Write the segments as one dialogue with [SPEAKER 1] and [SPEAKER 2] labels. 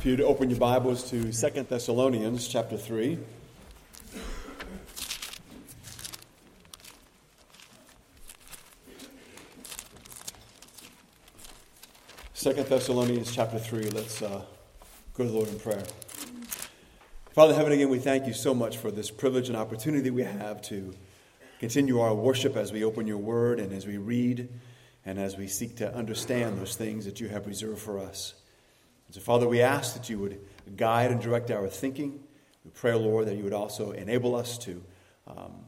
[SPEAKER 1] If you'd open your Bibles to Second Thessalonians chapter 3. Second Thessalonians chapter 3. Let's uh, go to the Lord in prayer. Father heaven, again, we thank you so much for this privilege and opportunity we have to continue our worship as we open your word and as we read and as we seek to understand those things that you have reserved for us. And so, Father, we ask that you would guide and direct our thinking. We pray, Lord, that you would also enable us to um,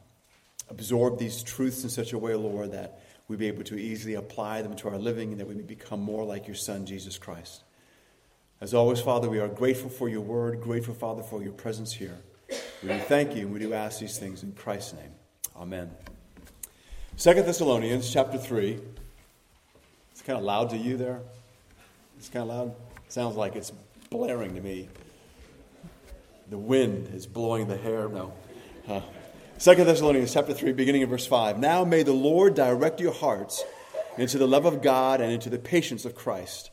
[SPEAKER 1] absorb these truths in such a way, Lord, that we be able to easily apply them to our living and that we may become more like your Son, Jesus Christ. As always, Father, we are grateful for your word, grateful, Father, for your presence here. We do thank you and we do ask these things in Christ's name. Amen. Second Thessalonians chapter 3. It's kind of loud to you there. It's kind of loud. Sounds like it's blaring to me. The wind is blowing the hair. No. Uh, Second Thessalonians chapter 3, beginning of verse 5. Now may the Lord direct your hearts into the love of God and into the patience of Christ.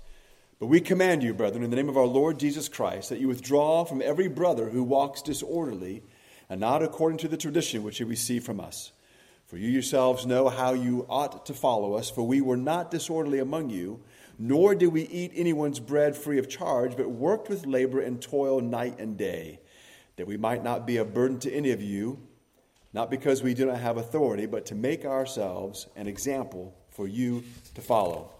[SPEAKER 1] But we command you, brethren, in the name of our Lord Jesus Christ, that you withdraw from every brother who walks disorderly and not according to the tradition which you received from us. For you yourselves know how you ought to follow us, for we were not disorderly among you nor did we eat anyone's bread free of charge, but worked with labor and toil night and day, that we might not be a burden to any of you, not because we do not have authority, but to make ourselves an example for you to follow.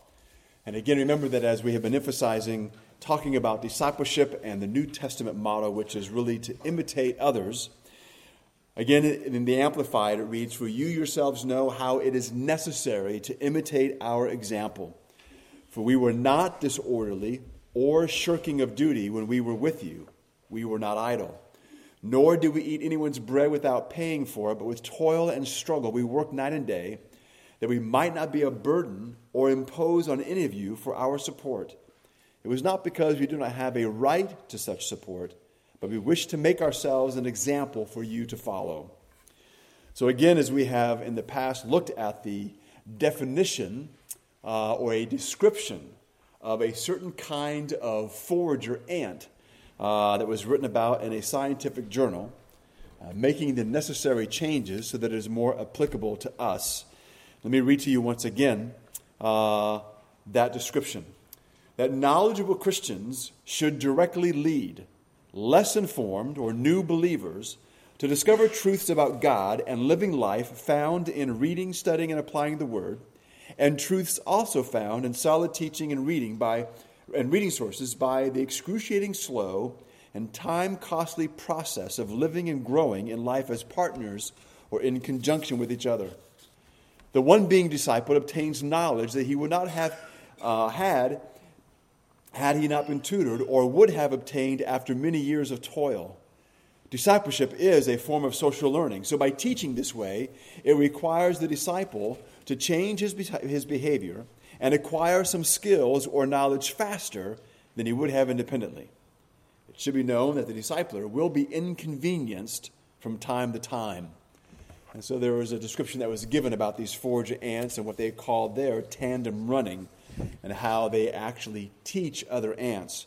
[SPEAKER 1] And again, remember that as we have been emphasizing, talking about discipleship and the New Testament motto, which is really to imitate others. Again, in the Amplified, it reads, For you yourselves know how it is necessary to imitate our example. For we were not disorderly or shirking of duty when we were with you. We were not idle. Nor did we eat anyone's bread without paying for it, but with toil and struggle we worked night and day, that we might not be a burden or impose on any of you for our support. It was not because we do not have a right to such support, but we wish to make ourselves an example for you to follow. So, again, as we have in the past looked at the definition uh, or a description of a certain kind of forager ant uh, that was written about in a scientific journal, uh, making the necessary changes so that it is more applicable to us. Let me read to you once again uh, that description. That knowledgeable Christians should directly lead less informed or new believers to discover truths about God and living life found in reading, studying, and applying the Word and truths also found in solid teaching and reading by and reading sources by the excruciating slow and time costly process of living and growing in life as partners or in conjunction with each other. The one being discipled obtains knowledge that he would not have uh, had had he not been tutored or would have obtained after many years of toil. Discipleship is a form of social learning. So, by teaching this way, it requires the disciple to change his, his behavior and acquire some skills or knowledge faster than he would have independently. It should be known that the discipler will be inconvenienced from time to time. And so there was a description that was given about these forager ants and what they called their tandem running and how they actually teach other ants,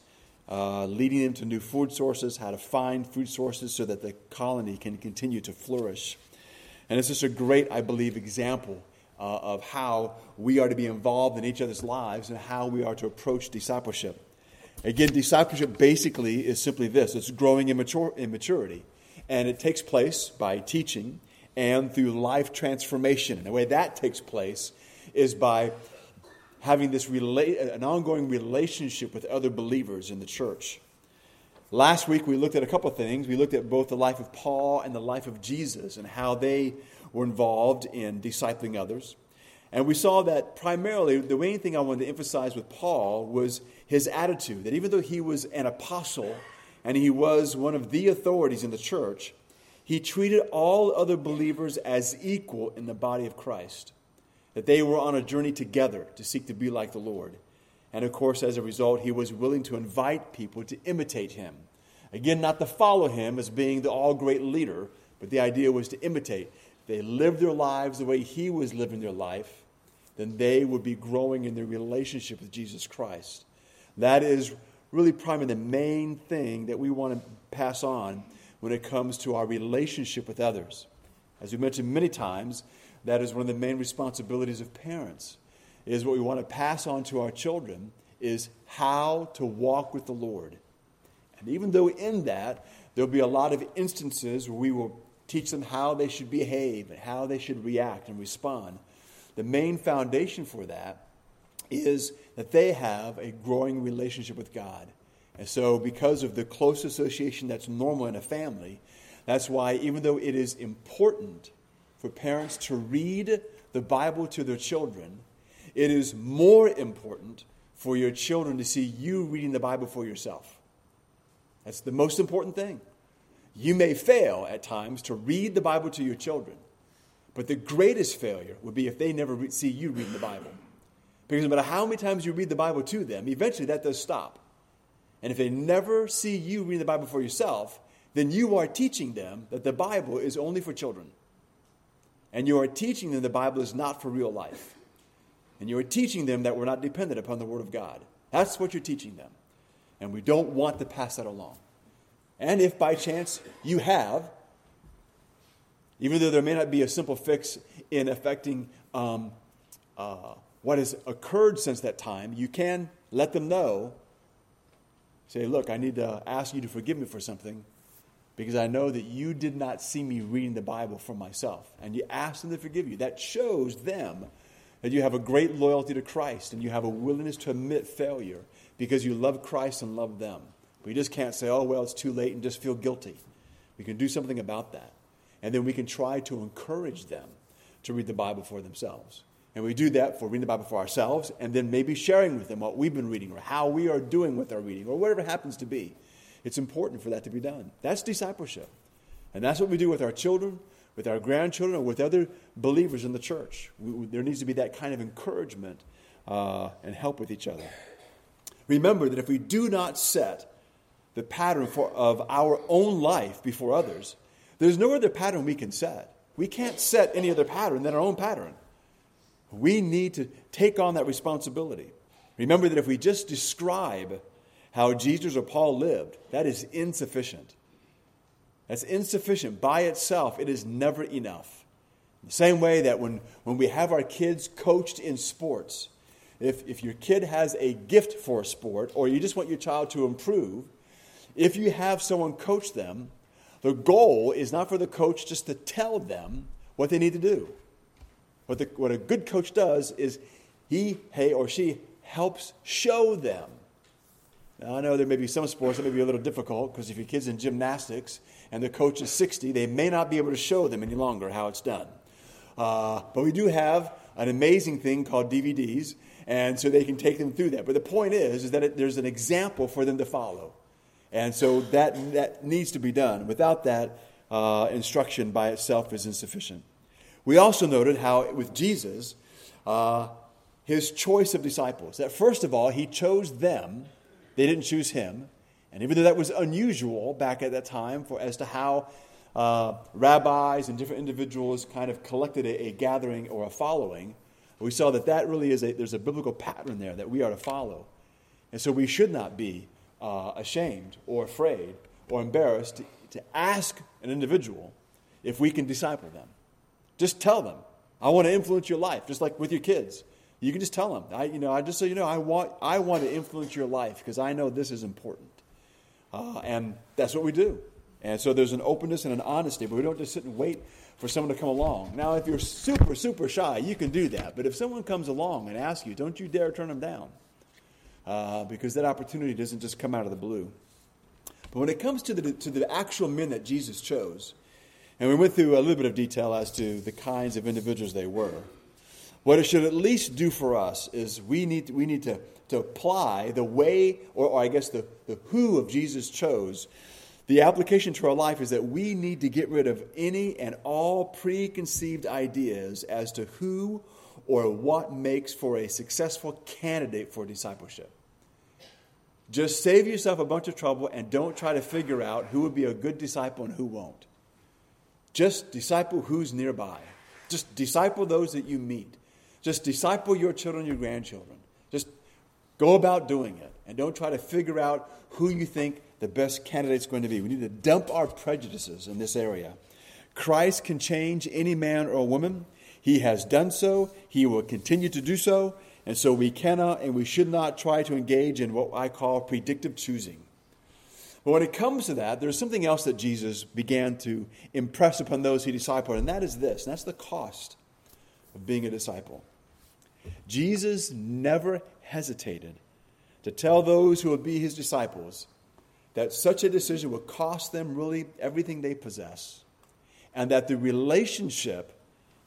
[SPEAKER 1] uh, leading them to new food sources, how to find food sources so that the colony can continue to flourish. And it's just a great, I believe, example uh, of how we are to be involved in each other's lives and how we are to approach discipleship. Again, discipleship basically is simply this it's growing in, mature, in maturity. And it takes place by teaching and through life transformation. And the way that takes place is by having this rela- an ongoing relationship with other believers in the church. Last week we looked at a couple of things. We looked at both the life of Paul and the life of Jesus and how they were involved in discipling others. And we saw that primarily the main thing I wanted to emphasize with Paul was his attitude that even though he was an apostle and he was one of the authorities in the church, he treated all other believers as equal in the body of Christ. That they were on a journey together to seek to be like the Lord. And of course, as a result, he was willing to invite people to imitate him. Again, not to follow him as being the all great leader, but the idea was to imitate they lived their lives the way he was living their life, then they would be growing in their relationship with Jesus Christ. That is really primary the main thing that we want to pass on when it comes to our relationship with others. As we mentioned many times, that is one of the main responsibilities of parents. Is what we want to pass on to our children is how to walk with the Lord. And even though in that there'll be a lot of instances where we will teach them how they should behave and how they should react and respond, the main foundation for that is that they have a growing relationship with God. And so, because of the close association that's normal in a family, that's why, even though it is important for parents to read the Bible to their children, it is more important for your children to see you reading the Bible for yourself. That's the most important thing. You may fail at times to read the Bible to your children, but the greatest failure would be if they never re- see you reading the Bible. Because no matter how many times you read the Bible to them, eventually that does stop. And if they never see you reading the Bible for yourself, then you are teaching them that the Bible is only for children. And you are teaching them the Bible is not for real life. And you are teaching them that we're not dependent upon the Word of God. That's what you're teaching them. And we don't want to pass that along. And if by chance you have, even though there may not be a simple fix in affecting um, uh, what has occurred since that time, you can let them know. Say, look, I need to ask you to forgive me for something because I know that you did not see me reading the Bible for myself. And you ask them to forgive you. That shows them that you have a great loyalty to Christ and you have a willingness to admit failure because you love Christ and love them. We just can't say, oh, well, it's too late and just feel guilty. We can do something about that. And then we can try to encourage them to read the Bible for themselves. And we do that for reading the Bible for ourselves and then maybe sharing with them what we've been reading or how we are doing with our reading or whatever happens to be. It's important for that to be done. That's discipleship. And that's what we do with our children, with our grandchildren, or with other believers in the church. We, we, there needs to be that kind of encouragement uh, and help with each other. Remember that if we do not set the pattern for, of our own life before others, there's no other pattern we can set. We can't set any other pattern than our own pattern. We need to take on that responsibility. Remember that if we just describe how Jesus or Paul lived, that is insufficient. That's insufficient by itself. It is never enough. The same way that when, when we have our kids coached in sports, if, if your kid has a gift for a sport or you just want your child to improve, if you have someone coach them, the goal is not for the coach just to tell them what they need to do. What, the, what a good coach does is he, he, or she helps show them. Now, I know there may be some sports that may be a little difficult because if your kid's in gymnastics and the coach is 60, they may not be able to show them any longer how it's done. Uh, but we do have an amazing thing called DVDs, and so they can take them through that. But the point is, is that it, there's an example for them to follow. And so that, that needs to be done. Without that, uh, instruction by itself is insufficient. We also noted how with Jesus, uh, his choice of disciples, that first of all, he chose them, they didn't choose him. And even though that was unusual back at that time for, as to how uh, rabbis and different individuals kind of collected a, a, gathering or a following, we saw that that really is a, there's a biblical pattern there that we are to follow. And so we should not be uh, ashamed or afraid or embarrassed to, to ask an individual if we can disciple them. Just tell them, I want to influence your life, just like with your kids. You can just tell them, I, you know, I just so you know, I want, I want to influence your life because I know this is important. Uh, and that's what we do. And so there's an openness and an honesty, but we don't just sit and wait for someone to come along. Now, if you're super, super shy, you can do that. But if someone comes along and asks you, don't you dare turn them down uh, because that opportunity doesn't just come out of the blue. But when it comes to the, to the actual men that Jesus chose, and we went through a little bit of detail as to the kinds of individuals they were, what it should at least do for us is we need, we need to, to apply the way, or, or I guess the, the who of Jesus chose. The application to our life is that we need to get rid of any and all preconceived ideas as to who or what makes for a successful candidate for discipleship. Just save yourself a bunch of trouble and don't try to figure out who would be a good disciple and who won't. Just disciple who's nearby. Just disciple those that you meet. Just disciple your children, your grandchildren. Just Go about doing it. And don't try to figure out who you think the best candidate is going to be. We need to dump our prejudices in this area. Christ can change any man or woman. He has done so. He will continue to do so. And so we cannot and we should not try to engage in what I call predictive choosing. But when it comes to that, there's something else that Jesus began to impress upon those he discipled, and that is this, that's the cost of being a disciple. Jesus never hesitated to tell those who would be his disciples that such a decision would cost them really everything they possess, and that the relationship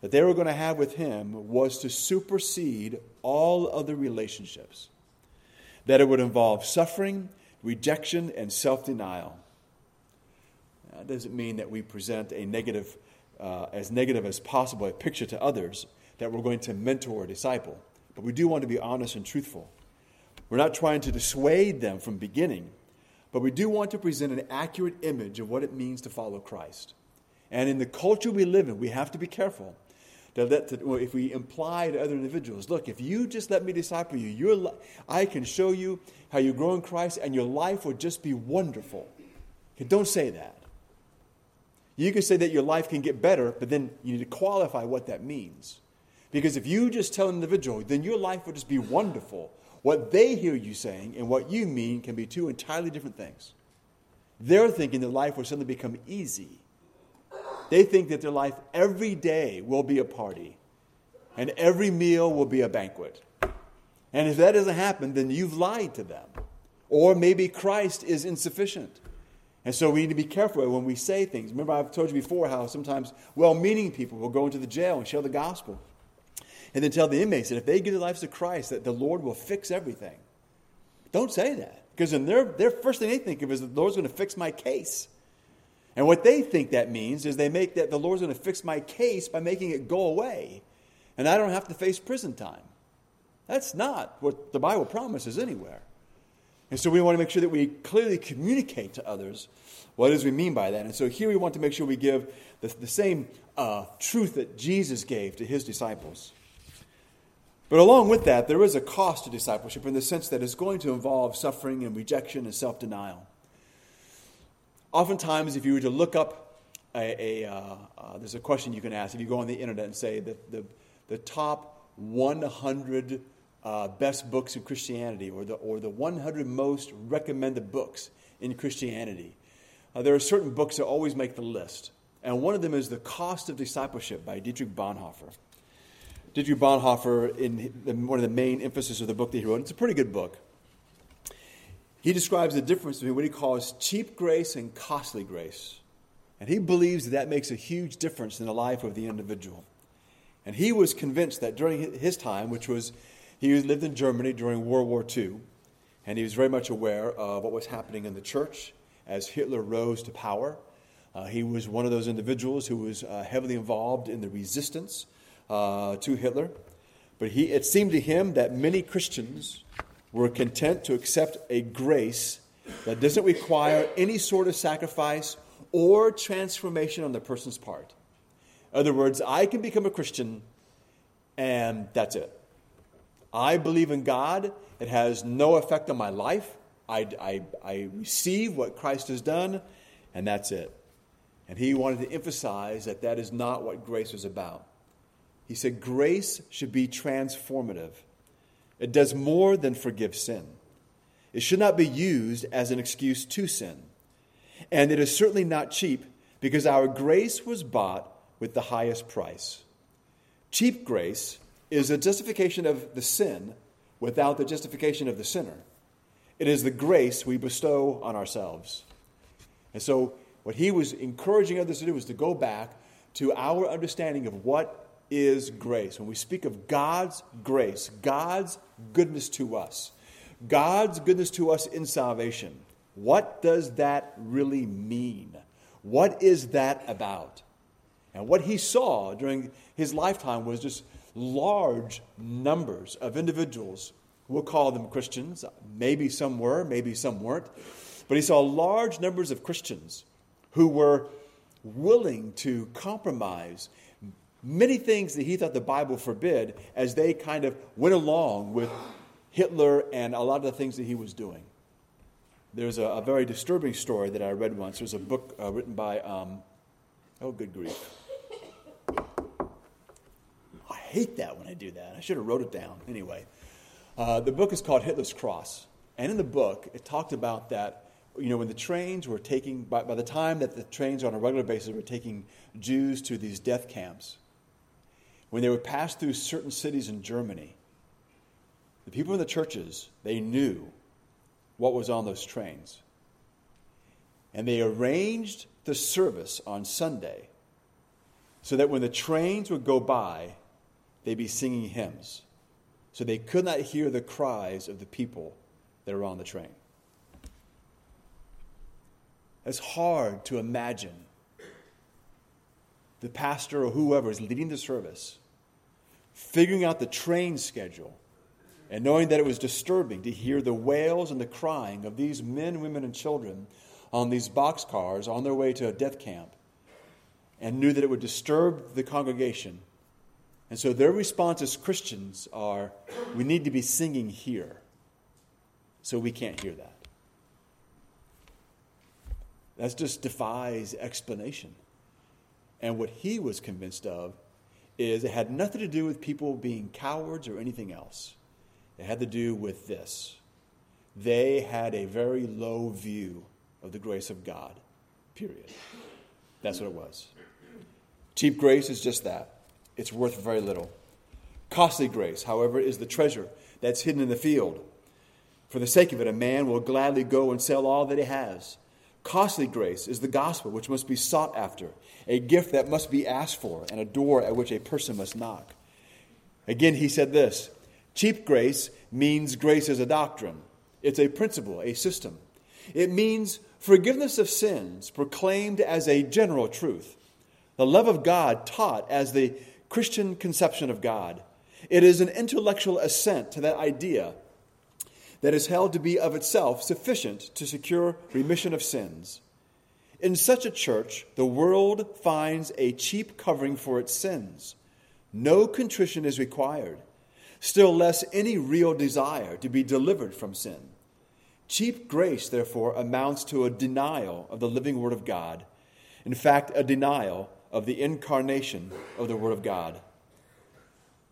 [SPEAKER 1] that they were going to have with him was to supersede all other relationships, that it would involve suffering rejection, and self denial. That doesn't mean that we present a negative, uh, as negative as possible, a picture to others that we're going to mentor a disciple. But we do want to be honest and truthful. We're not trying to dissuade them from beginning, but we do want to present an accurate image of what it means to follow Christ. And in the culture we live in, we have to be careful to let if we imply to other individuals, look, if you just let me disciple you, your, I can show you how you grow in Christ and your life will just be wonderful. Okay, don't say that. You can say that your life can get better, but then you need to qualify what that means. Because if you just tell an individual, then your life will just be wonderful. What they hear you saying and what you mean can be two entirely different things. They're thinking that life will suddenly become easy. They think that their life every day will be a party and every meal will be a banquet. And if that doesn't happen, then you've lied to them. Or maybe Christ is insufficient. And so we need to be careful when we say things. Remember, I've told you before how sometimes well meaning people will go into the jail and share the gospel. And then tell the inmates that if they give their lives to Christ, that the Lord will fix everything. Don't say that. Because then their, their first thing they think of is the Lord's going to fix my case. And what they think that means is they make that the Lord's going to fix my case by making it go away. And I don't have to face prison time. That's not what the Bible promises anywhere. And so we want to make sure that we clearly communicate to others what is we mean by that. And so here we want to make sure we give the, the same uh, truth that Jesus gave to his disciples. But along with that, there is a cost to discipleship in the sense that it's going to involve suffering and rejection and self denial oftentimes, if you were to look up a, a uh, uh, there's a question you can ask if you go on the internet and say the, the, the top 100 uh, best books in Christianity or the, or the 100 most recommended books in Christianity. Uh, there are certain books that always make the list. And one of them is The Cost of Discipleship by Dietrich Bonhoeffer. Dietrich Bonhoeffer, in one of the main emphasis of the book that he wrote, it's a pretty good book. He describes the difference between what he calls cheap grace and costly grace. And he believes that that makes a huge difference in the life of the individual. And he was convinced that during his time, which was, he lived in Germany during World War II, and he was very much aware of what was happening in the church as Hitler rose to power. Uh, he was one of those individuals who was uh, heavily involved in the resistance uh, to Hitler. But he, it seemed to him that many Christians we're content to accept a grace that doesn't require any sort of sacrifice or transformation on the person's part. In other words, I can become a Christian and that's it. I believe in God. It has no effect on my life. I, I, I receive what Christ has done, and that's it. And he wanted to emphasize that that is not what grace is about. He said grace should be transformative. It does more than forgive sin. It should not be used as an excuse to sin. And it is certainly not cheap because our grace was bought with the highest price. Cheap grace is a justification of the sin without the justification of the sinner. It is the grace we bestow on ourselves. And so, what he was encouraging others to do was to go back to our understanding of what is grace. When we speak of God's grace, God's goodness to us, God's goodness to us in salvation, what does that really mean? What is that about? And what he saw during his lifetime was just large numbers of individuals. We'll call them Christians. Maybe some were, maybe some weren't. But he saw large numbers of Christians who were willing to compromise many things that he thought the Bible forbid as they kind of went along with Hitler and a lot of the things that he was doing. There's a, a very disturbing story that I read once. There's a book uh, written by, um, oh, good grief. I hate that when I do that. I should have wrote it down. Anyway, uh, the book is called Hitler's Cross. And in the book, it talked about that, you know, when the trains were taking, by, by the time that the trains on a regular basis were taking Jews to these death camps, when they would pass through certain cities in Germany, the people in the churches, they knew what was on those trains. And they arranged the service on Sunday so that when the trains would go by, they'd be singing hymns. So they could not hear the cries of the people that were on the train. It's hard to imagine the pastor or whoever is leading the service figuring out the train schedule and knowing that it was disturbing to hear the wails and the crying of these men, women, and children on these boxcars on their way to a death camp, and knew that it would disturb the congregation. And so their response as Christians are we need to be singing here, so we can't hear that. That just defies explanation. And what he was convinced of is it had nothing to do with people being cowards or anything else. It had to do with this. They had a very low view of the grace of God, period. That's what it was. Cheap grace is just that it's worth very little. Costly grace, however, is the treasure that's hidden in the field. For the sake of it, a man will gladly go and sell all that he has. Costly grace is the gospel which must be sought after, a gift that must be asked for, and a door at which a person must knock. Again, he said this Cheap grace means grace as a doctrine, it's a principle, a system. It means forgiveness of sins proclaimed as a general truth, the love of God taught as the Christian conception of God. It is an intellectual assent to that idea that is held to be of itself sufficient to secure remission of sins. In such a church, the world finds a cheap covering for its sins. No contrition is required still less any real desire to be delivered from sin. Cheap grace, therefore, amounts to a denial of the living Word of God. In fact, a denial of the incarnation of the Word of God.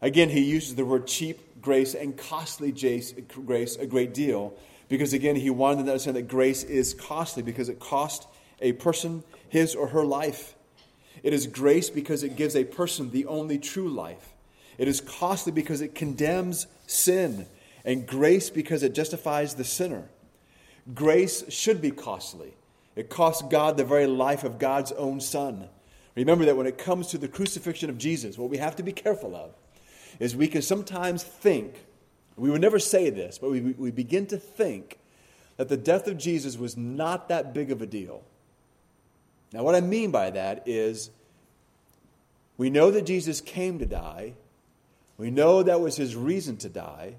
[SPEAKER 1] Again, he uses the word cheap grace and costly grace a great deal because, again, he wanted them to understand that grace is costly because it cost a person his or her life. It is grace because it gives a person the only true life. It is costly because it condemns sin, and grace because it justifies the sinner. Grace should be costly. It costs God the very life of God's own Son. Remember that when it comes to the crucifixion of Jesus, what we have to be careful of is we can sometimes think, we would never say this, but we, we begin to think that the death of Jesus was not that big of a deal. Now, what I mean by that is we know that Jesus came to die, we know that was his reason to die.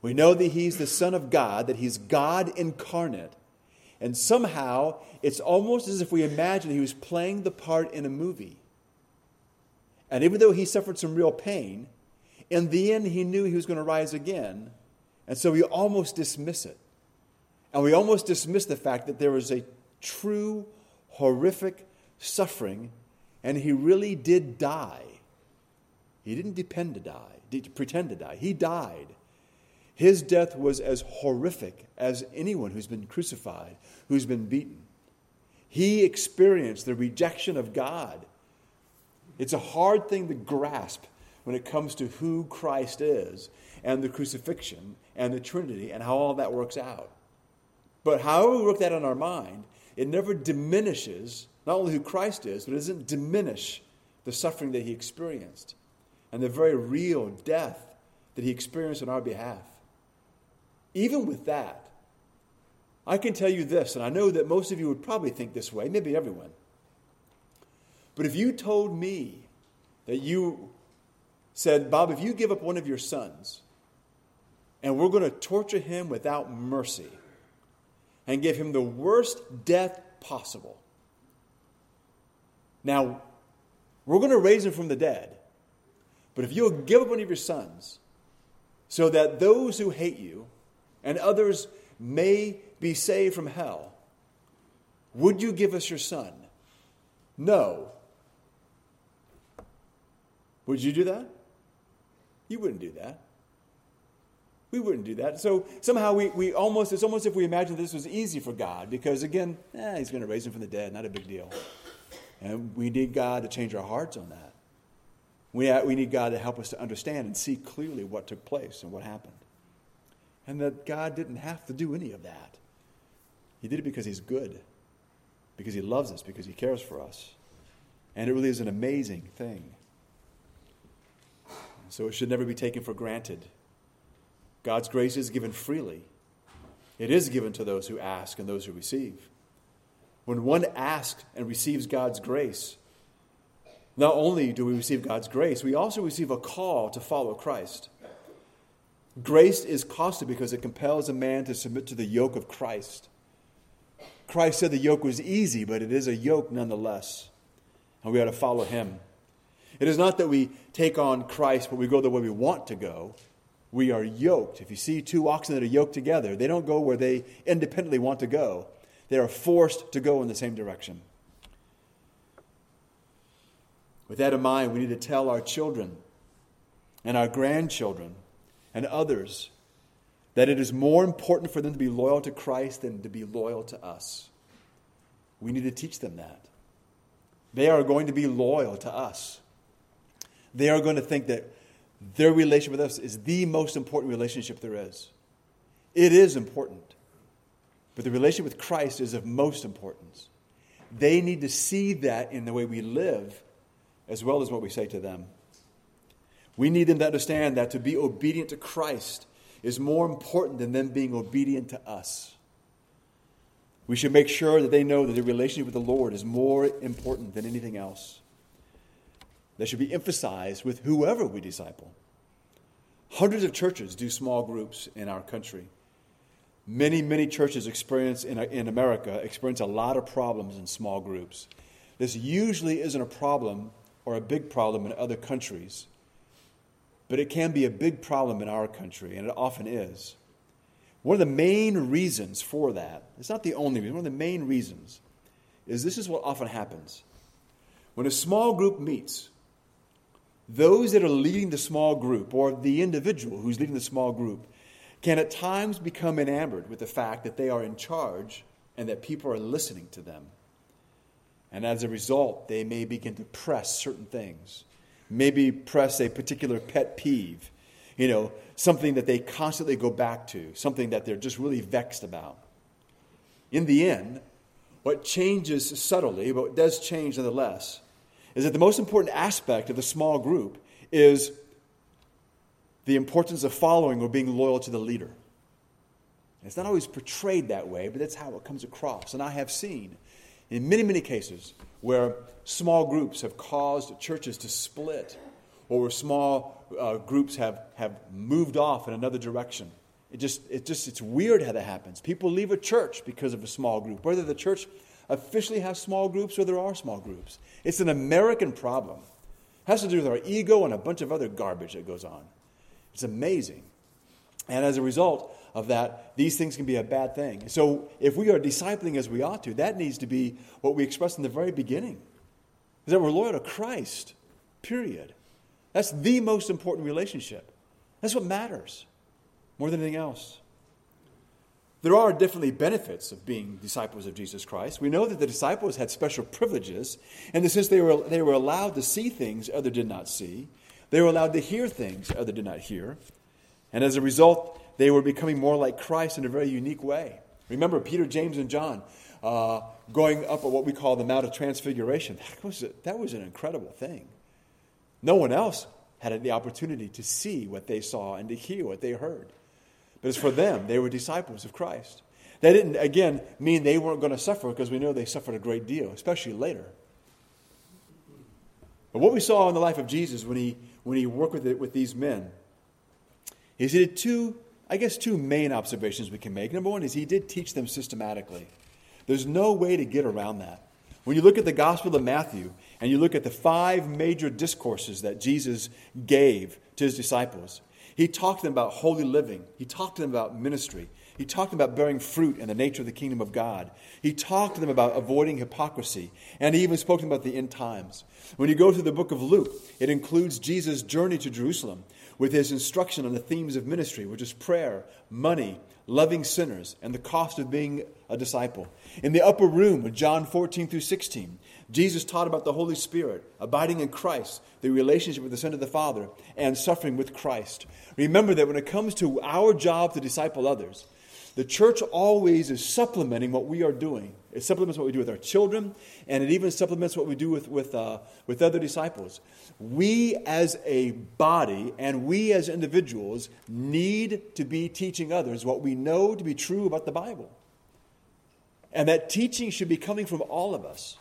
[SPEAKER 1] We know that he's the Son of God, that he's God incarnate. And somehow, it's almost as if we imagine he was playing the part in a movie. And even though he suffered some real pain, in the end, he knew he was going to rise again. And so we almost dismiss it. And we almost dismiss the fact that there was a true, horrific suffering, and he really did die. He didn't depend to die, pretend to die. He died. His death was as horrific as anyone who's been crucified, who's been beaten. He experienced the rejection of God. It's a hard thing to grasp when it comes to who Christ is and the crucifixion and the Trinity and how all that works out. But however we work that in our mind, it never diminishes not only who Christ is, but it doesn't diminish the suffering that he experienced and the very real death that he experienced on our behalf. Even with that, I can tell you this, and I know that most of you would probably think this way, maybe everyone. But if you told me that you said, Bob, if you give up one of your sons and we're going to torture him without mercy and give him the worst death possible, now we're going to raise him from the dead but if you'll give up one of your sons so that those who hate you and others may be saved from hell. Would you give us your son? No. Would you do that? You wouldn't do that. We wouldn't do that. So somehow we, we almost, it's almost if we imagine this was easy for God because, again, eh, he's going to raise him from the dead, not a big deal. And we need God to change our hearts on that. We, we need God to help us to understand and see clearly what took place and what happened. And that God didn't have to do any of that. He did it because he's good, because he loves us, because he cares for us. And it really is an amazing thing. So it should never be taken for granted God's grace is given freely. It is given to those who ask and those who receive. When one asks and receives God's grace, not only do we receive God's grace, we also receive a call to follow Christ. Grace is costly because it compels a man to submit to the yoke of Christ. Christ said the yoke was easy, but it is a yoke nonetheless, and we ought to follow him. It is not that we take on Christ, but we go the way we want to go we are yoked. If you see two oxen that are yoked together, they don't go where they independently want to go, they are forced to go in the same direction. With that in mind, we need to tell our children and our grandchildren and others that it is more important for them to be loyal to Christ than to be loyal to us. We need to teach them that. They are going to be loyal to us. They are going to think that their relationship with us is the most important relationship there is. It is important. But the relationship with Christ is of most importance. They need to see that in the way we live as well as what we say to them. We need them to understand that to be obedient to Christ is more important than them being obedient to us. We should make sure that they know that their relationship with the Lord is more important than anything else that should be emphasized with whoever we disciple. Hundreds of churches do small groups in our country. Many, many churches experience in, in America experience a lot of problems in small groups. This usually isn't a problem or a big problem in other countries, but it can be a big problem in our country, and it often is. One of the main reasons for that, it's not the only reason, one of the main reasons is this is what often happens. When a small group meets, those that are leading the small group or the individual who's leading the small group can at times become enamored with the fact that they are in charge and that people are listening to them. And as a result, they may begin to press certain things, maybe press a particular pet peeve, you know, something that they constantly go back to, something that they're just really vexed about. In the end, what changes subtly, but does change nonetheless, is that the most important aspect of the small group is the importance of following or being loyal to the leader. It's not always portrayed that way, but that's how it comes across. And I have seen in many, many cases where small groups have caused churches to split or where small uh, groups have, have moved off in another direction. It just, it just, it's weird how that happens. People leave a church because of a small group, whether the church officially have small groups or there are small groups. It's an American problem. It has to do with our ego and a bunch of other garbage that goes on. It's amazing. And as a result of that, these things can be a bad thing. So if we are discipling as we ought to, that needs to be what we expressed in the very beginning. Is that we're loyal to Christ. Period. That's the most important relationship. That's what matters more than anything else. There are definitely benefits of being disciples of Jesus Christ. We know that the disciples had special privileges the sense they were, they were allowed to see things others did not see, they were allowed to hear things others did not hear. And as a result, they were becoming more like Christ in a very unique way. Remember Peter, James, and John uh, going up at what we call the Mount of Transfiguration. That was, a, that was an incredible thing. No one else had the opportunity to see what they saw and to hear what they heard. But it's for them, they were disciples of Christ. That didn't, again, mean they weren't going to suffer because we know they suffered a great deal, especially later. But what we saw in the life of Jesus when he, when he worked with, it, with these men is he did two, I guess, two main observations we can make. Number one is he did teach them systematically. There's no way to get around that. When you look at the Gospel of Matthew and you look at the five major discourses that Jesus gave to his disciples, He talked to them about holy living. He talked to them about ministry. He talked about bearing fruit and the nature of the kingdom of God. He talked to them about avoiding hypocrisy. And he even spoke to them about the end times. When you go through the book of Luke, it includes Jesus' journey to Jerusalem with his instruction on the themes of ministry, which is prayer, money, loving sinners, and the cost of being a disciple. In the upper room of John 14 through 16, Jesus taught about the Holy Spirit, abiding in Christ, the relationship with the Son of the Father, and suffering with Christ. Remember that when it comes to our job to disciple others, the church always is supplementing what we are doing. It supplements what we do with our children, and it even supplements what we do with, with, uh, with other disciples. We as a body and we as individuals need to be teaching others what we know to be true about the Bible. And that teaching should be coming from all of us.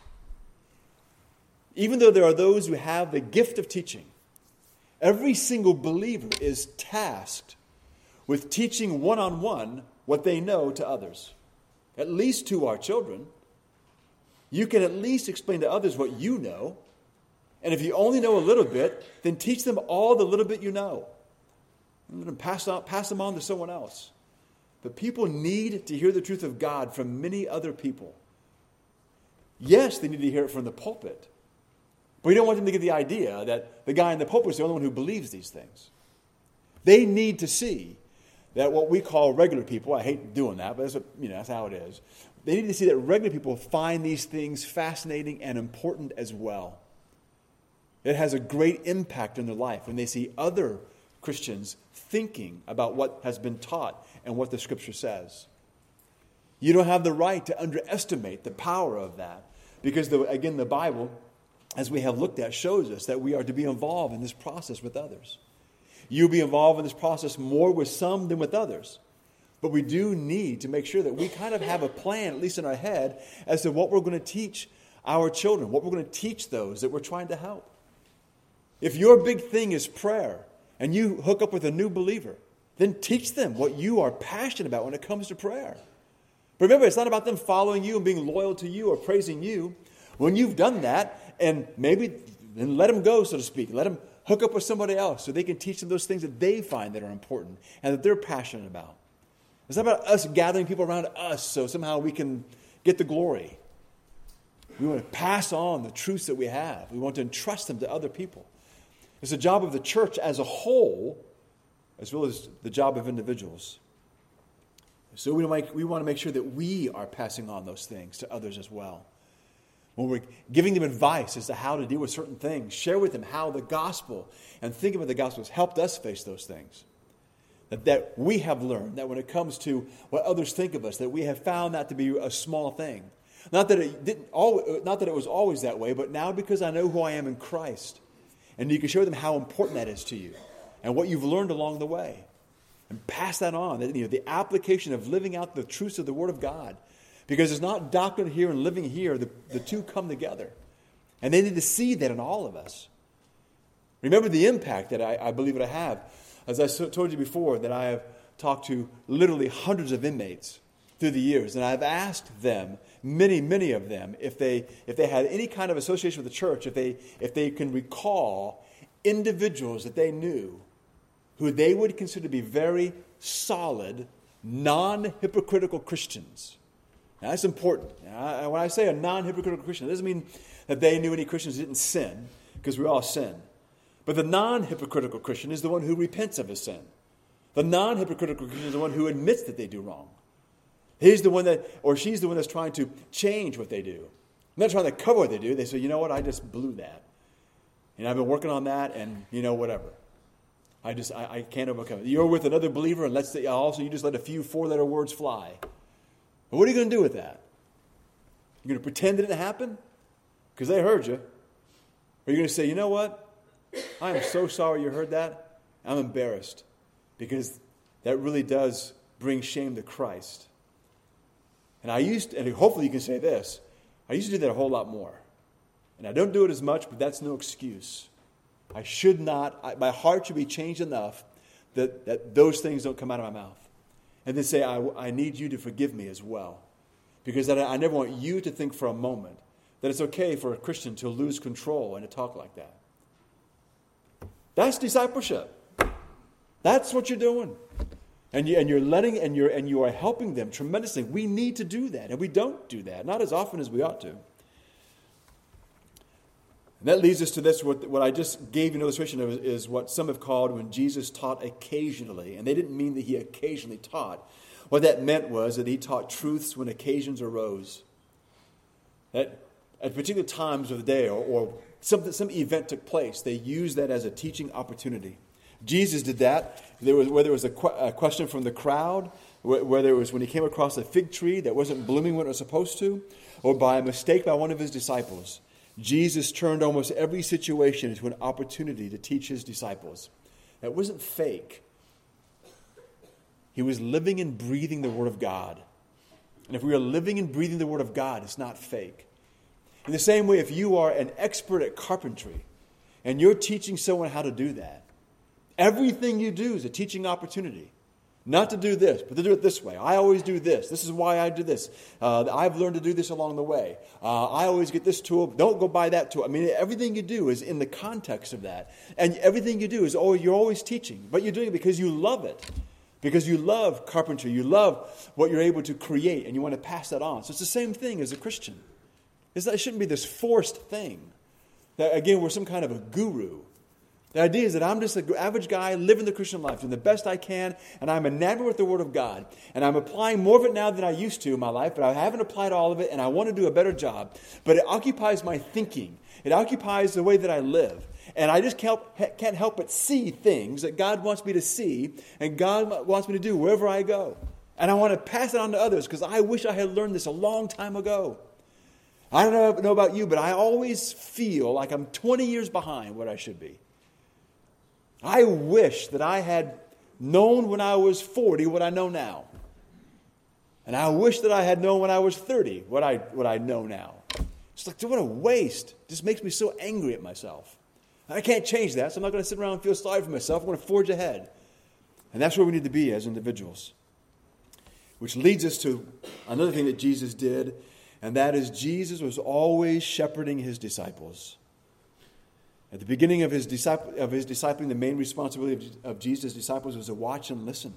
[SPEAKER 1] Even though there are those who have the gift of teaching, every single believer is tasked with teaching one on one what they know to others, at least to our children. You can at least explain to others what you know. And if you only know a little bit, then teach them all the little bit you know. And pass, pass them on to someone else. But people need to hear the truth of God from many other people. Yes, they need to hear it from the pulpit. But we don't want them to get the idea that the guy in the pulpit is the only one who believes these things. They need to see that what we call regular people, I hate doing that, but that's, what, you know, that's how it is. They need to see that regular people find these things fascinating and important as well. It has a great impact on their life when they see other Christians thinking about what has been taught and what the Scripture says. You don't have the right to underestimate the power of that because, the, again, the Bible, as we have looked at, shows us that we are to be involved in this process with others. You'll be involved in this process more with some than with others. But we do need to make sure that we kind of have a plan, at least in our head, as to what we're going to teach our children, what we're going to teach those that we're trying to help. If your big thing is prayer and you hook up with a new believer, then teach them what you are passionate about when it comes to prayer. But Remember, it's not about them following you and being loyal to you or praising you. When you've done that, and maybe then let them go, so to speak, let them hook up with somebody else so they can teach them those things that they find that are important and that they're passionate about. It's not about us gathering people around us so somehow we can get the glory. We want to pass on the truths that we have. We want to entrust them to other people. It's the job of the church as a whole, as well as the job of individuals. So we, we want to make sure that we are passing on those things to others as well when we're giving them advice as to how to deal with certain things, share with them how the gospel and think about the gospel has helped us face those things. That, that we have learned that when it comes to what others think of us, that we have found that to be a small thing. Not that it didn't always, not that it was always that way, but now because I know who I am in Christ, and you can show them how important that is to you, and what you've learned along the way, and pass that on. You know, the application of living out the truths of the Word of God because it's not doctrine here and living here, the, the two come together. And they need to see that in all of us. Remember the impact that I, I believe that I have. As I so, told you before, that I have talked to literally hundreds of inmates through the years, and I've asked them, many, many of them, if they, if they had any kind of association with the church, if they, if they can recall individuals that they knew who they would consider to be very solid, non hypocritical Christians now, that's important. Now, when I say a non hypocritical Christian, it doesn't mean that they knew any Christians didn't sin, because we all sin. But the non hypocritical Christian is the one who repents of his sin. The non hypocritical Christian is the one who admits that they do wrong. He's the one that, or she's the one that's trying to change what they do. They're not trying to cover what they do. They say, you know what, I just blew that. And I've been working on that, and you know, whatever. I just, I, I can't overcome it. You're with another believer, and let's say also you just let a few four letter words fly. What are you going to do with that? You're going to pretend it didn't happen? Because they heard you. Or are you going to say, you know what? I am so sorry you heard that. I'm embarrassed. Because that really does bring shame to Christ. And I used, to, and hopefully you can say this, I used to do that a whole lot more. And I don't do it as much, but that's no excuse. I should not, I, my heart should be changed enough that, that those things don't come out of my mouth and then say, I, I need you to forgive me as well. Because I, I never want you to think for a moment that it's okay for a Christian to lose control and to talk like that. That's discipleship. That's what you're doing. And, you, and you're letting and you're and you are helping them tremendously. We need to do that, and we don't do that, not as often as we ought to. And that leads us to this. What, what I just gave an illustration of is what some have called when Jesus taught occasionally. And they didn't mean that he occasionally taught. What that meant was that he taught truths when occasions arose. That at particular times of the day or, or some, some event took place, they used that as a teaching opportunity. Jesus did that. There was, whether it was a, qu- a question from the crowd, whether it was when he came across a fig tree that wasn't blooming when it was supposed to, or by a mistake by one of his disciples. Jesus turned almost every situation into an opportunity to teach his disciples. That wasn't fake. He was living and breathing the Word of God. And if we are living and breathing the Word of God, it's not fake. In the same way, if you are an expert at carpentry and you're teaching someone how to do that, everything you do is a teaching opportunity. Not to do this, but to do it this way. I always do this. This is why I do this. Uh, I've learned to do this along the way. Uh, I always get this tool. Don't go buy that tool. I mean, everything you do is in the context of that. And everything you do is, oh, you're always teaching. But you're doing it because you love it. Because you love carpentry. You love what you're able to create, and you want to pass that on. So it's the same thing as a Christian. It's, it shouldn't be this forced thing. That, again, we're some kind of a guru. The idea is that I'm just an average guy living the Christian life, doing the best I can, and I'm enamored with the Word of God. And I'm applying more of it now than I used to in my life, but I haven't applied all of it, and I want to do a better job. But it occupies my thinking, it occupies the way that I live. And I just can't, can't help but see things that God wants me to see, and God wants me to do wherever I go. And I want to pass it on to others because I wish I had learned this a long time ago. I don't know about you, but I always feel like I'm 20 years behind what I should be. I wish that I had known when I was 40 what I know now. And I wish that I had known when I was 30 what I, what I know now. It's like, what a waste. It just makes me so angry at myself. I can't change that, so I'm not going to sit around and feel sorry for myself. I'm going to forge ahead. And that's where we need to be as individuals. Which leads us to another thing that Jesus did, and that is Jesus was always shepherding his disciples. At the beginning of his, disciple, of his discipling, the main responsibility of, of Jesus' disciples was to watch and listen.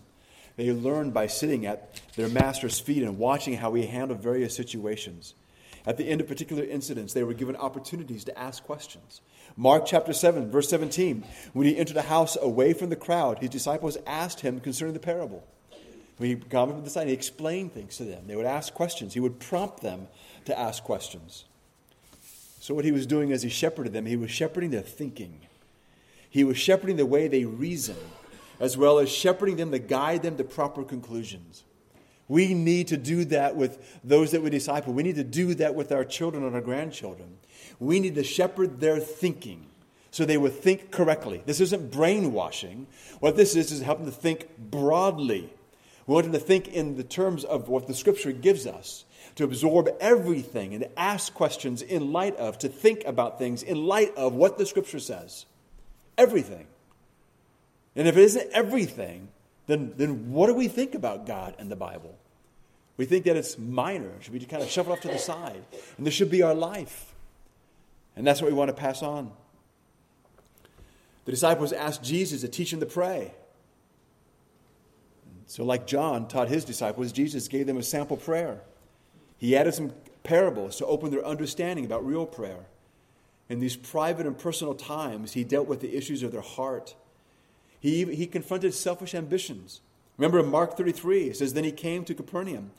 [SPEAKER 1] They learned by sitting at their master's feet and watching how he handled various situations. At the end of particular incidents, they were given opportunities to ask questions. Mark chapter 7, verse 17, when he entered a house away from the crowd, his disciples asked him concerning the parable. When he up to the side, he explained things to them. They would ask questions. He would prompt them to ask questions. So, what he was doing as he shepherded them, he was shepherding their thinking. He was shepherding the way they reason, as well as shepherding them to guide them to proper conclusions. We need to do that with those that we disciple. We need to do that with our children and our grandchildren. We need to shepherd their thinking so they would think correctly. This isn't brainwashing. What this is is helping them to think broadly. We want them to think in the terms of what the scripture gives us to absorb everything and to ask questions in light of, to think about things in light of what the Scripture says. Everything. And if it isn't everything, then, then what do we think about God and the Bible? We think that it's minor, it should be kind of shuffled off to the side, and this should be our life. And that's what we want to pass on. The disciples asked Jesus to teach them to pray. So, like John taught his disciples, Jesus gave them a sample prayer. He added some parables to open their understanding about real prayer. In these private and personal times, he dealt with the issues of their heart. He, he confronted selfish ambitions. Remember in Mark 33, it says, Then he came to Capernaum.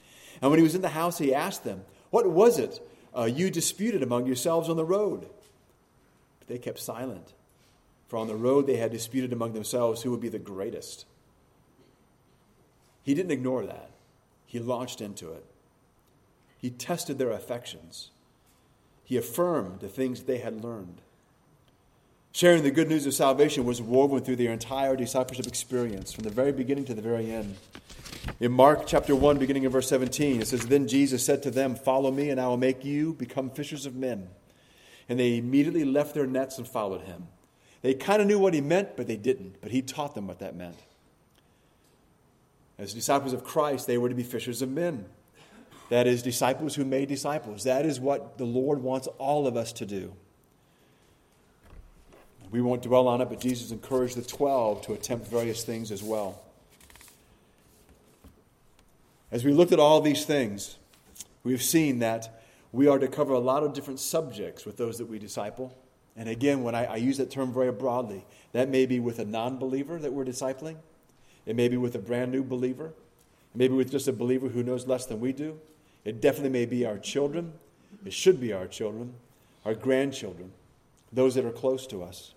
[SPEAKER 1] And when he was in the house, he asked them, What was it uh, you disputed among yourselves on the road? But they kept silent. For on the road they had disputed among themselves who would be the greatest. He didn't ignore that, he launched into it. He tested their affections. He affirmed the things they had learned. Sharing the good news of salvation was woven through their entire discipleship experience, from the very beginning to the very end. In Mark chapter 1, beginning in verse 17, it says, Then Jesus said to them, Follow me, and I will make you become fishers of men. And they immediately left their nets and followed him. They kind of knew what he meant, but they didn't. But he taught them what that meant. As disciples of Christ, they were to be fishers of men. That is, disciples who made disciples. That is what the Lord wants all of us to do. We won't dwell on it, but Jesus encouraged the 12 to attempt various things as well. As we looked at all these things, we've seen that we are to cover a lot of different subjects with those that we disciple. And again, when I, I use that term very broadly, that may be with a non believer that we're discipling, it may be with a brand new believer, maybe with just a believer who knows less than we do. It definitely may be our children. It should be our children, our grandchildren, those that are close to us.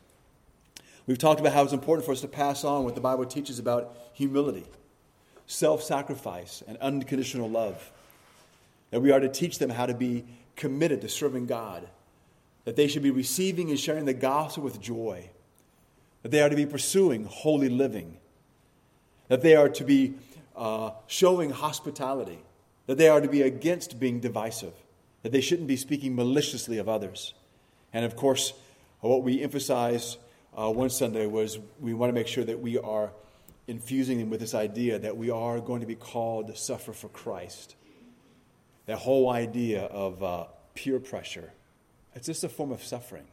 [SPEAKER 1] We've talked about how it's important for us to pass on what the Bible teaches about humility self sacrifice, and unconditional love. That we are to teach them how to be committed to serving God. That they should be receiving and sharing the gospel with joy. That they are to be pursuing holy living. That they are to be uh, showing hospitality. That they are to be against being divisive. That they shouldn't be speaking maliciously of others. And of course, what we emphasized uh, one Sunday was we want to make sure that we are infusing them with this idea that we are going to be called to suffer for Christ. That whole idea of uh, peer pressure, it's just a form of suffering.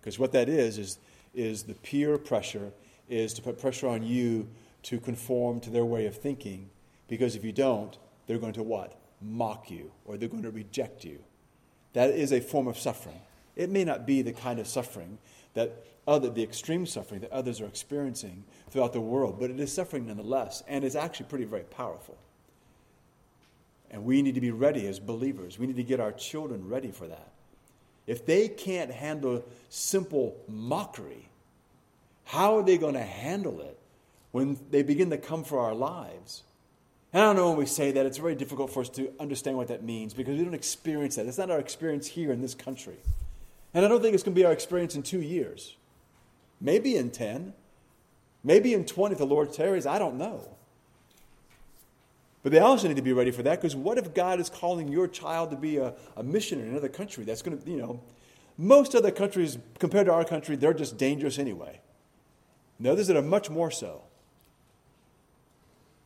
[SPEAKER 1] Because what that is, is, is the peer pressure is to put pressure on you to conform to their way of thinking. Because if you don't, they're going to what? Mock you or they're going to reject you. That is a form of suffering. It may not be the kind of suffering that other, the extreme suffering that others are experiencing throughout the world, but it is suffering nonetheless, and it's actually pretty very powerful. And we need to be ready as believers. We need to get our children ready for that. If they can't handle simple mockery, how are they going to handle it when they begin to come for our lives? And I don't know when we say that, it's very difficult for us to understand what that means because we don't experience that. It's not our experience here in this country. And I don't think it's going to be our experience in two years. Maybe in 10. Maybe in 20 if the Lord tarries. I don't know. But they also need to be ready for that because what if God is calling your child to be a, a missionary in another country? That's going to, you know, most other countries compared to our country, they're just dangerous anyway. And others that are much more so.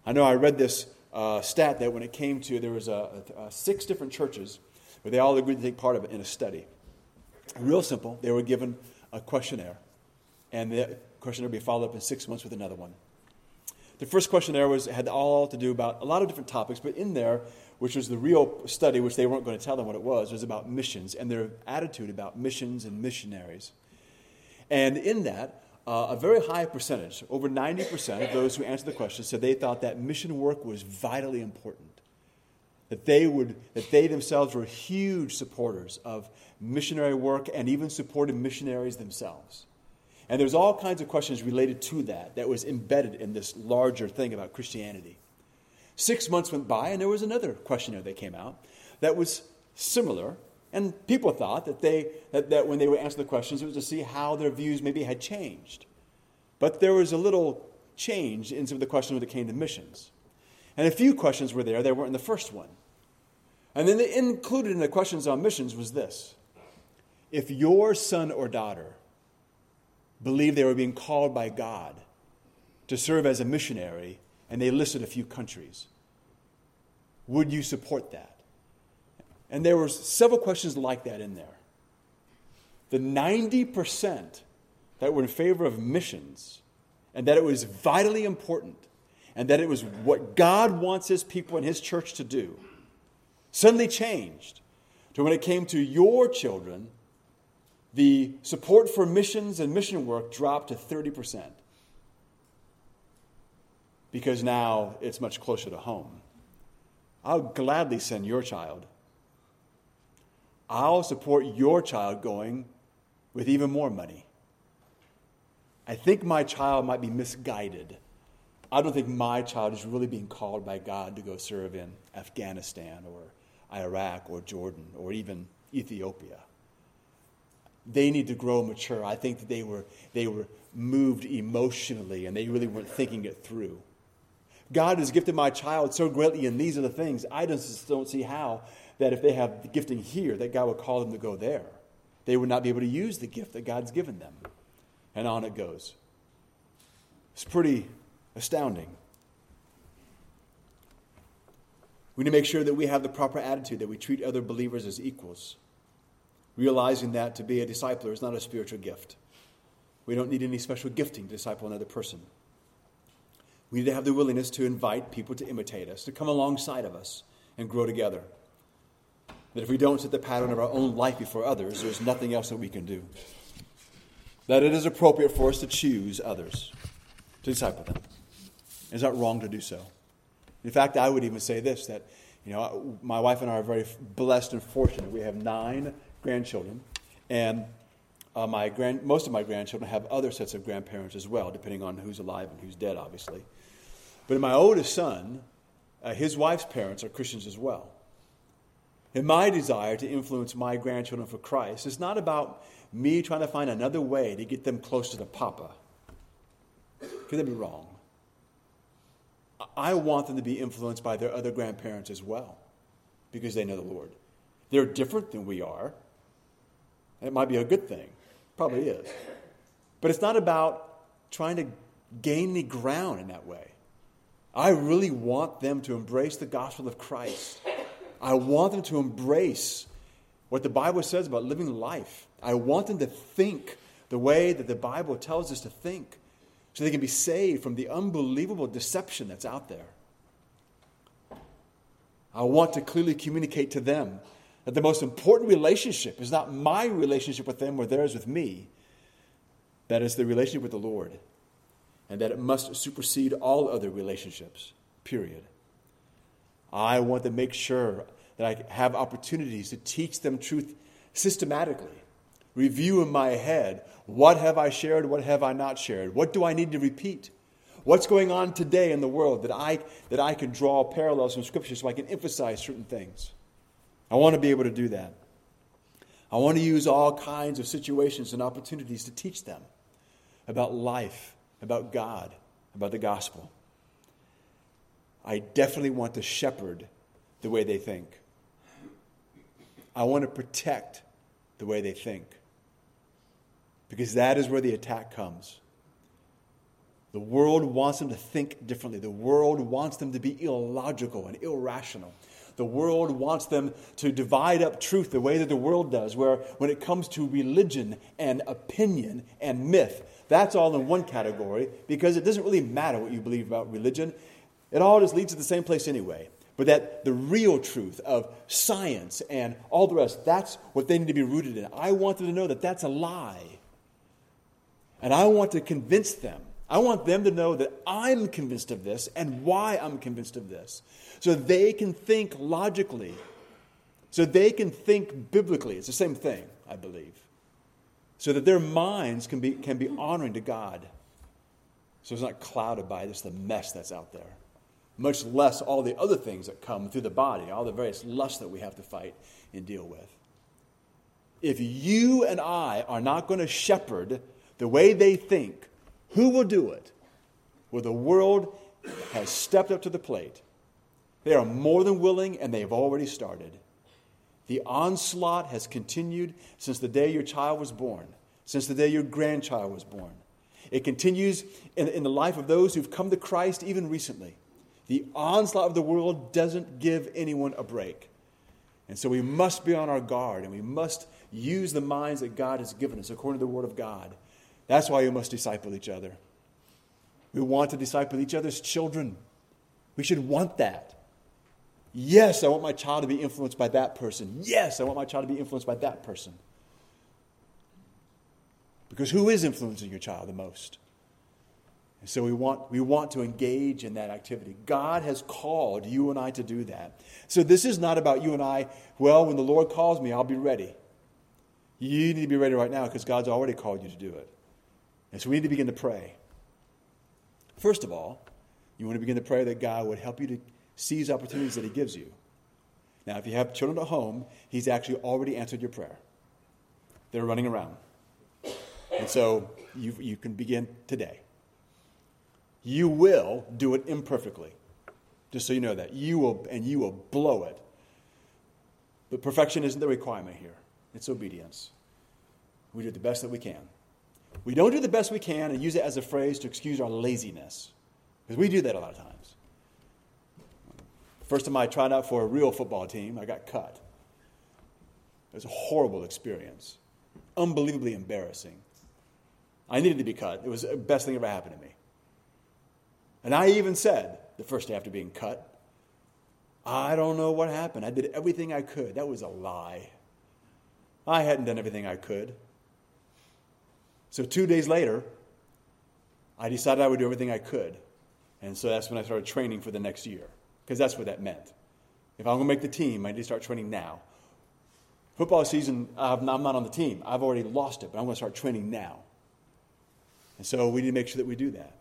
[SPEAKER 1] I know I read this uh, stat that when it came to, there was a, a, six different churches where they all agreed to take part of it in a study. Real simple. They were given a questionnaire, and the questionnaire would be followed up in six months with another one. The first questionnaire was had all to do about a lot of different topics, but in there, which was the real study, which they weren't going to tell them what it was, was about missions and their attitude about missions and missionaries. And in that, uh, a very high percentage, over 90% of those who answered the question, said they thought that mission work was vitally important. That they would that they themselves were huge supporters of missionary work and even supported missionaries themselves. And there's all kinds of questions related to that that was embedded in this larger thing about christianity. Six months went by and there was another questionnaire that came out that was similar and people thought that they that, that when they would answer the questions it was to see how their views maybe had changed but there was a little change in some of the questions it came to missions and a few questions were there that weren't in the first one. And then the, included in the questions on missions was this If your son or daughter believed they were being called by God to serve as a missionary, and they listed a few countries, would you support that? And there were several questions like that in there. The 90% that were in favor of missions and that it was vitally important and that it was what God wants his people and his church to do, suddenly changed to when it came to your children, the support for missions and mission work dropped to 30%. Because now it's much closer to home. I'll gladly send your child. I'll support your child going with even more money. I think my child might be misguided I don't think my child is really being called by God to go serve in Afghanistan or Iraq or Jordan or even Ethiopia. They need to grow mature. I think that they were, they were moved emotionally and they really weren't thinking it through. God has gifted my child so greatly, and these are the things. I just don't see how that if they have the gifting here, that God would call them to go there. They would not be able to use the gift that God's given them. And on it goes. It's pretty astounding. We need to make sure that we have the proper attitude, that we treat other believers as equals, realizing that to be a discipler is not a spiritual gift. We don't need any special gifting to disciple another person. We need to have the willingness to invite people to imitate us, to come alongside of us and grow together. That if we don't set the pattern of our own life before others, there's nothing else that we can do. That it is appropriate for us to choose others, to disciple them. It's not wrong to do so. In fact, I would even say this that, you know, my wife and I are very blessed and fortunate. We have nine grandchildren, and uh, my grand, most of my grandchildren have other sets of grandparents as well, depending on who's alive and who's dead, obviously. But my oldest son, uh, his wife's parents are Christians as well. And my desire to influence my grandchildren for Christ is not about me trying to find another way to get them closer to Papa. Could that be wrong? I want them to be influenced by their other grandparents as well because they know the Lord. They're different than we are. And it might be a good thing. Probably is. But it's not about trying to gain any ground in that way. I really want them to embrace the gospel of Christ. I want them to embrace what the Bible says about living life. I want them to think the way that the Bible tells us to think so they can be saved from the unbelievable deception that's out there. I want to clearly communicate to them that the most important relationship is not my relationship with them or theirs with me, that is the relationship with the Lord, and that it must supersede all other relationships, period. I want to make sure that I have opportunities to teach them truth systematically. Review in my head what have I shared, what have I not shared? What do I need to repeat? What's going on today in the world that I, that I can draw parallels from Scripture so I can emphasize certain things? I want to be able to do that. I want to use all kinds of situations and opportunities to teach them about life, about God, about the gospel. I definitely want to shepherd the way they think. I want to protect the way they think. Because that is where the attack comes. The world wants them to think differently. The world wants them to be illogical and irrational. The world wants them to divide up truth the way that the world does, where when it comes to religion and opinion and myth, that's all in one category because it doesn't really matter what you believe about religion. It all just leads to the same place anyway. But that the real truth of science and all the rest, that's what they need to be rooted in. I want them to know that that's a lie. And I want to convince them. I want them to know that I'm convinced of this and why I'm convinced of this so they can think logically, so they can think biblically. It's the same thing, I believe. So that their minds can be, can be honoring to God. So it's not clouded by just the mess that's out there, much less all the other things that come through the body, all the various lusts that we have to fight and deal with. If you and I are not going to shepherd the way they think, who will do it? Well, the world has stepped up to the plate they are more than willing, and they have already started. The onslaught has continued since the day your child was born, since the day your grandchild was born. It continues in, in the life of those who've come to Christ even recently. The onslaught of the world doesn't give anyone a break. And so we must be on our guard and we must use the minds that God has given us according to the Word of God. That's why we must disciple each other. We want to disciple each other's children. We should want that. Yes, I want my child to be influenced by that person. Yes, I want my child to be influenced by that person. Because who is influencing your child the most? And so we want, we want to engage in that activity. God has called you and I to do that. So this is not about you and I, well, when the Lord calls me, I'll be ready. You need to be ready right now because God's already called you to do it. And so we need to begin to pray. First of all, you want to begin to pray that God would help you to seize opportunities that He gives you. Now, if you have children at home, He's actually already answered your prayer. They're running around. And so you, you can begin today. You will do it imperfectly. Just so you know that. You will, and you will blow it. But perfection isn't the requirement here, it's obedience. We do the best that we can. We don't do the best we can and use it as a phrase to excuse our laziness, because we do that a lot of times. First time I tried out for a real football team, I got cut. It was a horrible experience, unbelievably embarrassing. I needed to be cut. It was the best thing ever happened to me. And I even said the first day after being cut, I don't know what happened. I did everything I could. That was a lie. I hadn't done everything I could. So, two days later, I decided I would do everything I could. And so that's when I started training for the next year, because that's what that meant. If I'm going to make the team, I need to start training now. Football season, I'm not on the team. I've already lost it, but I'm going to start training now. And so we need to make sure that we do that.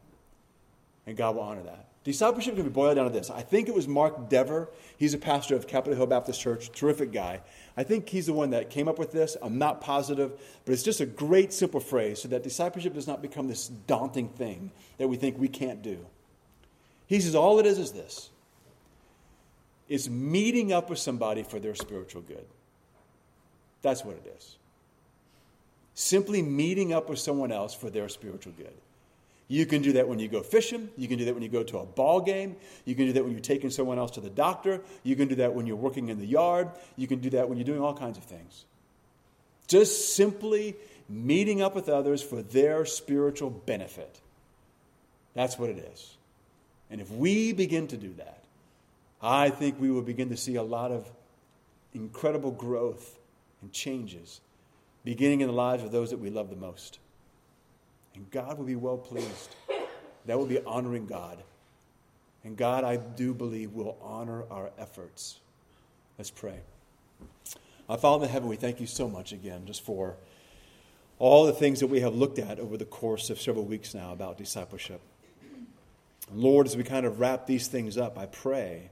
[SPEAKER 1] And God will honor that. Discipleship can be boiled down to this. I think it was Mark Dever. He's a pastor of Capitol Hill Baptist Church, terrific guy. I think he's the one that came up with this. I'm not positive, but it's just a great simple phrase so that discipleship does not become this daunting thing that we think we can't do. He says all it is is this it's meeting up with somebody for their spiritual good. That's what it is. Simply meeting up with someone else for their spiritual good. You can do that when you go fishing. You can do that when you go to a ball game. You can do that when you're taking someone else to the doctor. You can do that when you're working in the yard. You can do that when you're doing all kinds of things. Just simply meeting up with others for their spiritual benefit. That's what it is. And if we begin to do that, I think we will begin to see a lot of incredible growth and changes beginning in the lives of those that we love the most. And God will be well pleased. That will be honoring God. And God, I do believe, will honor our efforts. Let's pray. Our Father in heaven, we thank you so much again just for all the things that we have looked at over the course of several weeks now about discipleship. Lord, as we kind of wrap these things up, I pray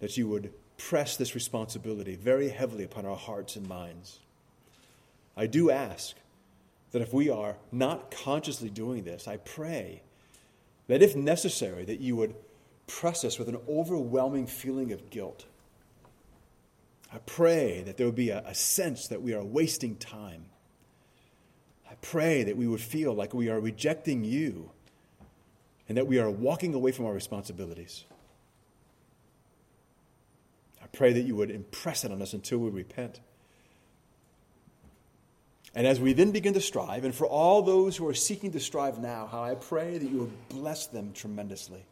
[SPEAKER 1] that you would press this responsibility very heavily upon our hearts and minds. I do ask that if we are not consciously doing this, I pray that if necessary, that you would press us with an overwhelming feeling of guilt. I pray that there would be a, a sense that we are wasting time. I pray that we would feel like we are rejecting you and that we are walking away from our responsibilities. I pray that you would impress it on us until we repent. And as we then begin to strive, and for all those who are seeking to strive now, how I pray that you will bless them tremendously.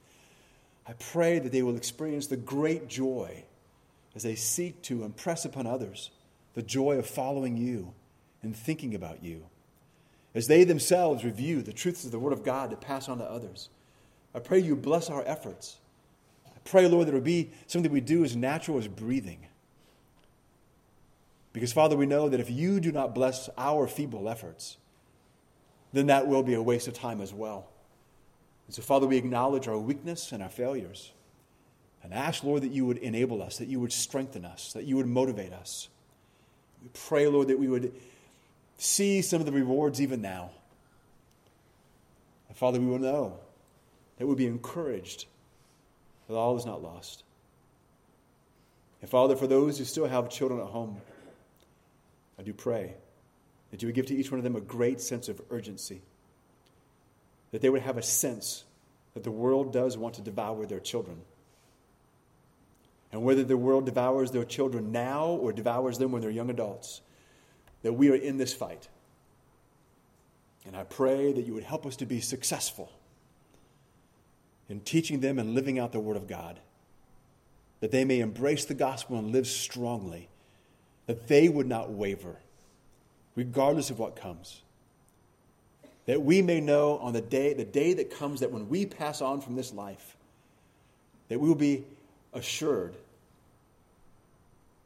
[SPEAKER 1] I pray that they will experience the great joy as they seek to impress upon others the joy of following you and thinking about you. As they themselves review the truths of the Word of God to pass on to others. I pray you bless our efforts. I pray, Lord, that it would be something we do as natural as breathing. Because, Father, we know that if you do not bless our feeble efforts, then that will be a waste of time as well. And so, Father, we acknowledge our weakness and our failures and ask, Lord, that you would enable us, that you would strengthen us, that you would motivate us. We pray, Lord, that we would see some of the rewards even now. And, Father, we will know that we'll be encouraged that all is not lost. And, Father, for those who still have children at home, I do pray that you would give to each one of them a great sense of urgency, that they would have a sense that the world does want to devour their children. And whether the world devours their children now or devours them when they're young adults, that we are in this fight. And I pray that you would help us to be successful in teaching them and living out the Word of God, that they may embrace the gospel and live strongly that they would not waver, regardless of what comes. That we may know on the day, the day that comes, that when we pass on from this life, that we will be assured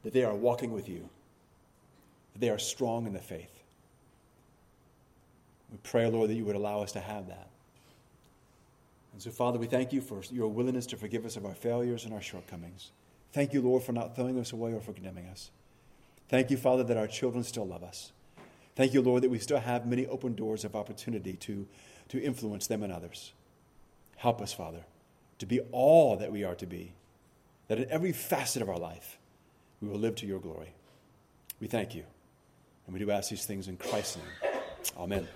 [SPEAKER 1] that they are walking with you, that they are strong in the faith. We pray, Lord, that you would allow us to have that. And so, Father, we thank you for your willingness to forgive us of our failures and our shortcomings. Thank you, Lord, for not throwing us away or for condemning us. Thank you, Father, that our children still love us. Thank you, Lord, that we still have many open doors of opportunity to, to influence them and others. Help us, Father, to be all that we are to be, that in every facet of our life we will live to your glory. We thank you. And we do ask these things in Christ's name. Amen.